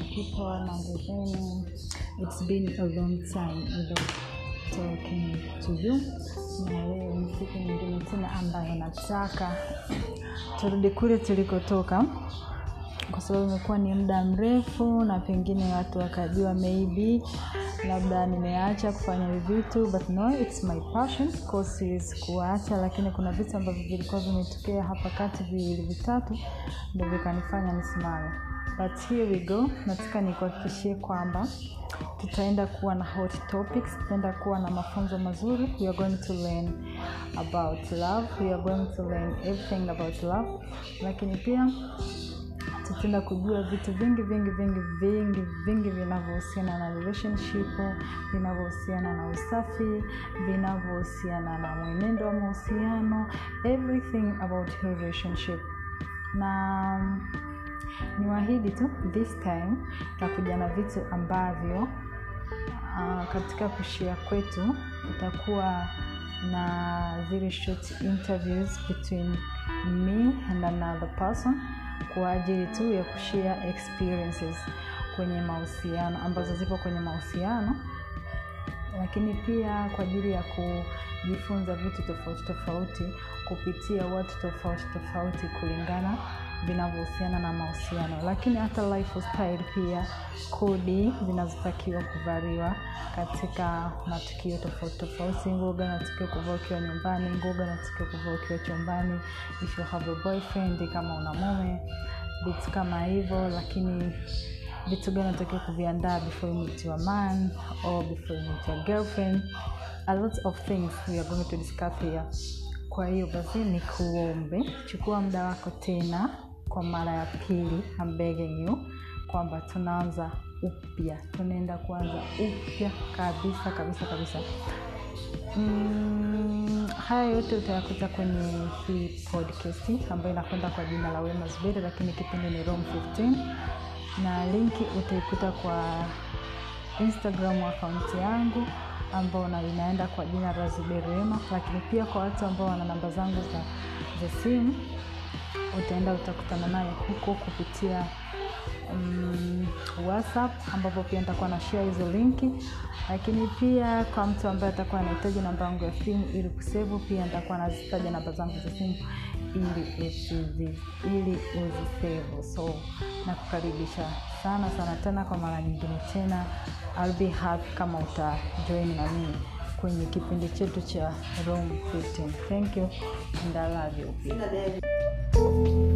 Um, it's been a long time without talking to you. Na leo ni siku nyingine tena ambayo nataka turudi kule tulikotoka kwa sababu imekuwa ni muda mrefu na pengine watu wakajua maybe labda nimeacha kufanya vitu but no it's my passion. Siwezi kuacha lakini kuna vitu ambavyo vilikuwa vimetokea hapa kati viwili vitatu ndo vikanifanya nisimame but here we go. Nataka nikuhakikishie kwamba tutaenda kuwa na hot topics tutaenda kuwa na mafunzo mazuri. We are going to learn about love. We are going to learn everything about love. Lakini pia tutaenda kujua vitu vingi vingi vingi vingi vingi vinavyohusiana na relationship vinavyohusiana na usafi vinavyohusiana na mwenendo wa mahusiano everything about relationship. Na niwahidi tu this time takuja na vitu ambavyo uh, katika kushia kwetu utakuwa na zile short interviews between me and another person kwa ajili tu ya kushia experiences kwenye mahusiano ambazo zipo kwenye mahusiano lakini pia kwa ajili ya kujifunza vitu tofauti tofauti kupitia watu tofauti tofauti kulingana vinavyohusiana na mahusiano. Lakini hata lifestyle pia kodi zinazotakiwa kuvaliwa katika matukio tofauti tofauti. Ngoga natakiwa kuvaa ukiwa nyumbani ngoga natakiwa kuvaa ukiwa chumbani. If you have a boyfriend kama una mume vitu kama hivyo. Lakini vitu gani natakiwa kuviandaa before you meet your man or before you meet your girlfriend? A lot of things we are going to discuss here. Kwa hiyo basi ni kuombe. Chukua muda wako tena kwa mara ya pili I'm kwamba tunaanza upya. Tunaenda kuanza upya kabisa kabisa kabisa. Mm, haya yote utayakuta kwenye hii podcast ambayo inakwenda kwa jina la wema zuberi lakini kipindi ni rom 15 na linki utaikuta kwa instagram akaunti yangu ambao inaenda kwa jina la zuberi wema. Lakini pia kwa watu ambao wana namba zangu za, za simu utaenda utakutana naye huko kupitia um, whatsapp ambapo pia nitakuwa na share hizo linki. Lakini pia kwa mtu ambaye atakuwa anahitaji namba yangu ya simu ili kusevu pia nitakuwa nazitaja namba zangu za simu ili ili uzisevu so nakukaribisha sana sana tena kwa mara nyingine tena. I'll be happy kama utajoin na mimi kwenye kipindi chetu cha Rome 15 thank you. And I love you